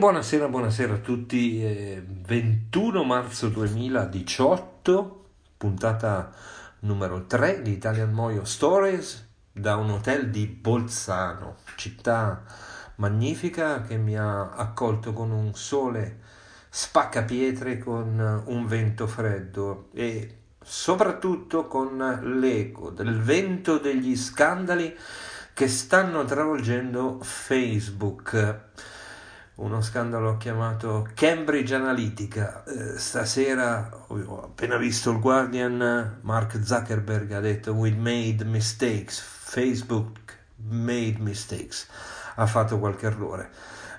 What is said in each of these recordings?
buonasera, buonasera a tutti. Eh, 21 marzo 2018, puntata numero 3 di Italian Moyo Stories da un hotel di Bolzano, città magnifica che mi ha accolto con un sole spaccapietre, con un vento freddo e soprattutto con l'eco del vento degli scandali che stanno travolgendo Facebook uno scandalo chiamato Cambridge Analytica. Eh, stasera ho appena visto il Guardian, Mark Zuckerberg ha detto we made mistakes, Facebook made mistakes, ha fatto qualche errore.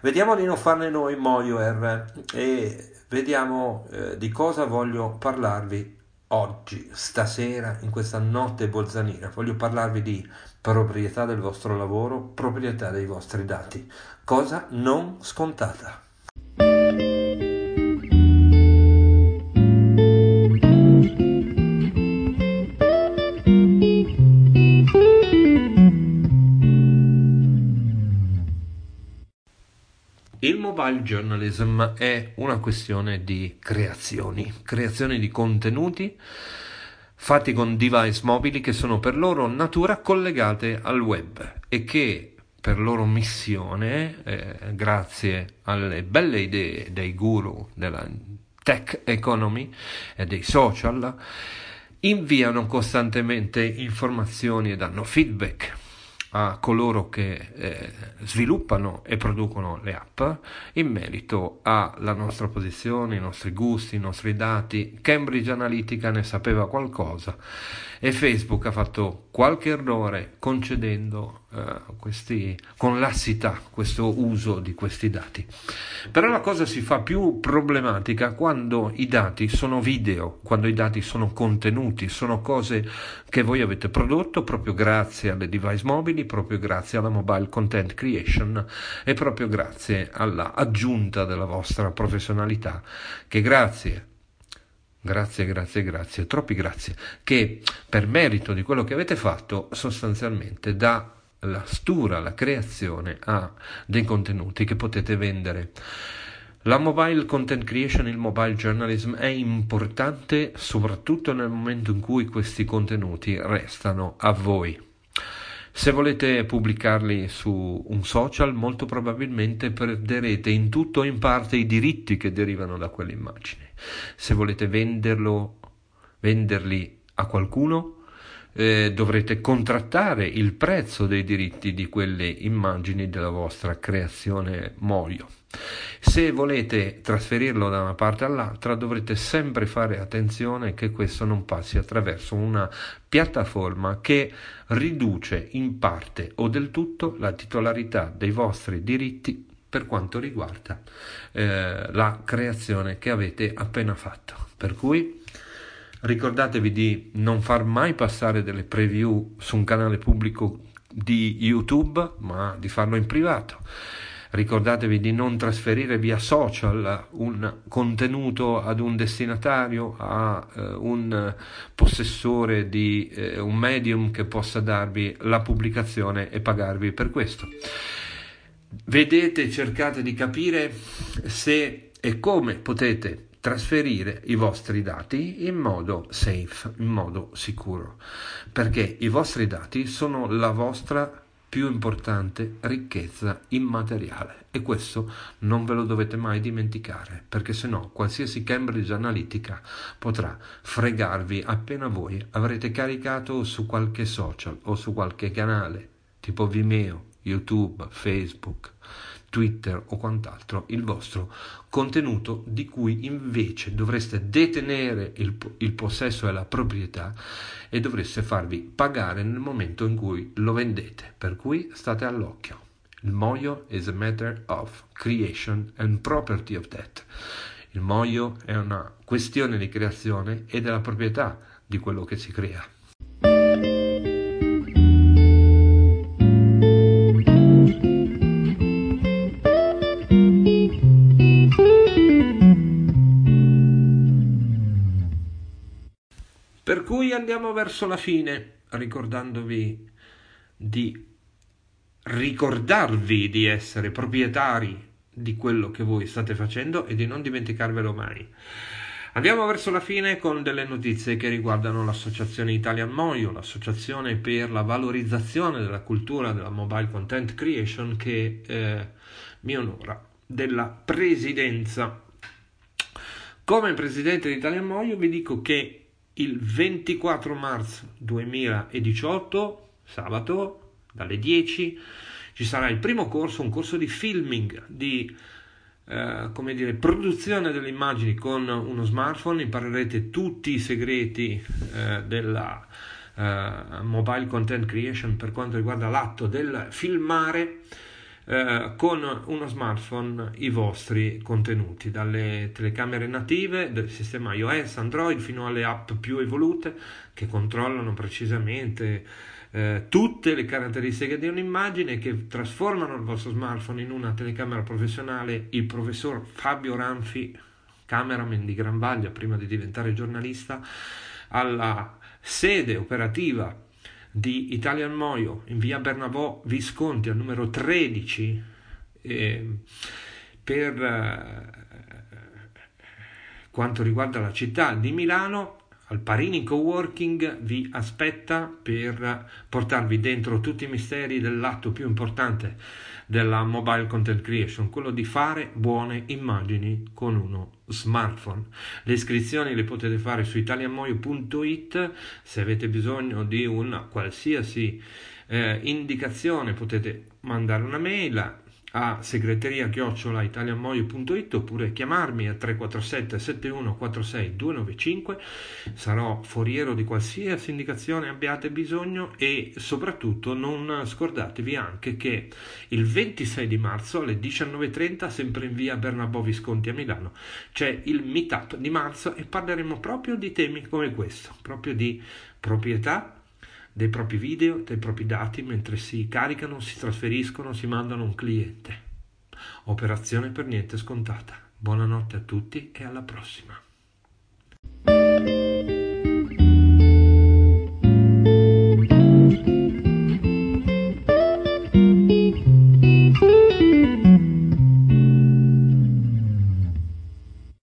Vediamo di non farne noi Moyoer e vediamo eh, di cosa voglio parlarvi oggi, stasera, in questa notte bolzanina. Voglio parlarvi di proprietà del vostro lavoro, proprietà dei vostri dati cosa non scontata. Mobile journalism è una questione di creazioni, creazioni di contenuti fatti con device mobili che sono per loro natura collegate al web e che per loro missione, eh, grazie alle belle idee dei guru della tech economy e dei social, inviano costantemente informazioni e danno feedback a coloro che eh, sviluppano e producono le app in merito alla nostra posizione, i nostri gusti, i nostri dati. Cambridge Analytica ne sapeva qualcosa e Facebook ha fatto qualche errore concedendo eh, questi, con lassità questo uso di questi dati. Però la cosa si fa più problematica quando i dati sono video, quando i dati sono contenuti, sono cose che voi avete prodotto proprio grazie alle device mobili, proprio grazie alla mobile content creation e proprio grazie alla aggiunta della vostra professionalità che grazie Grazie, grazie, grazie, troppi grazie, che per merito di quello che avete fatto sostanzialmente dà la stura, la creazione a dei contenuti che potete vendere. La mobile content creation, il mobile journalism è importante soprattutto nel momento in cui questi contenuti restano a voi. Se volete pubblicarli su un social, molto probabilmente perderete in tutto o in parte i diritti che derivano da quell'immagine. Se volete venderlo, venderli a qualcuno, eh, dovrete contrattare il prezzo dei diritti di quelle immagini della vostra creazione Moio. Se volete trasferirlo da una parte all'altra dovrete sempre fare attenzione che questo non passi attraverso una piattaforma che riduce in parte o del tutto la titolarità dei vostri diritti per quanto riguarda eh, la creazione che avete appena fatto. Per cui Ricordatevi di non far mai passare delle preview su un canale pubblico di YouTube, ma di farlo in privato. Ricordatevi di non trasferire via social un contenuto ad un destinatario, a uh, un possessore di uh, un medium che possa darvi la pubblicazione e pagarvi per questo. Vedete, cercate di capire se e come potete trasferire i vostri dati in modo safe, in modo sicuro, perché i vostri dati sono la vostra più importante ricchezza immateriale. E questo non ve lo dovete mai dimenticare perché se no qualsiasi Cambridge Analytica potrà fregarvi appena voi avrete caricato su qualche social o su qualche canale tipo Vimeo, YouTube, Facebook, Twitter o quant'altro il vostro contenuto di cui invece dovreste detenere il, il, possesso e la proprietà e dovreste farvi pagare nel momento in cui lo vendete. Per cui state all'occhio. Il moio is a matter of creation and property of that. Il moio è una questione di creazione e della proprietà di quello che si crea. Andiamo verso la fine, ricordandovi di ricordarvi di essere proprietari di quello che voi state facendo e di non dimenticarvelo mai. Andiamo verso la fine con delle notizie che riguardano l'associazione Italian Moio, l'associazione per la valorizzazione della cultura della mobile content creation che eh, mi onora della presidenza. Come presidente di Italian Moio vi dico che il 24 marzo 2018, sabato, dalle 10, ci sarà il primo corso, un corso di filming, di eh, come dire, produzione delle immagini con uno smartphone, imparerete tutti i segreti eh, della eh, mobile content creation per quanto riguarda l'atto del filmare eh, con uno smartphone i vostri contenuti, dalle telecamere native del sistema iOS, Android fino alle app più evolute che controllano precisamente eh, tutte le caratteristiche di un'immagine che trasformano il vostro smartphone in una telecamera professionale. Il professor Fabio Ranfi, cameraman di Gran Vaglia prima di diventare giornalista, alla sede operativa di Italian Moio in via Bernabò Visconti al numero 13 eh, per eh, quanto riguarda la città di Milano al Parini Coworking vi aspetta per portarvi dentro tutti i misteri dell'atto più importante della mobile content creation, quello di fare buone immagini con uno smartphone. Le iscrizioni le potete fare su italiamoio.it, se avete bisogno di una qualsiasi eh, indicazione potete mandare una mail a segreteria chiocciola italianmoio.it oppure chiamarmi a 347 7146 295 sarò foriero di qualsiasi indicazione abbiate bisogno e soprattutto non scordatevi anche che il 26 di marzo alle 19.30 sempre in via Bernabò Visconti a Milano c'è il meetup di marzo e parleremo proprio di temi come questo proprio di proprietà dei propri video, dei propri dati mentre si caricano, si trasferiscono, si mandano a un cliente. Operazione per niente scontata. Buonanotte a tutti e alla prossima.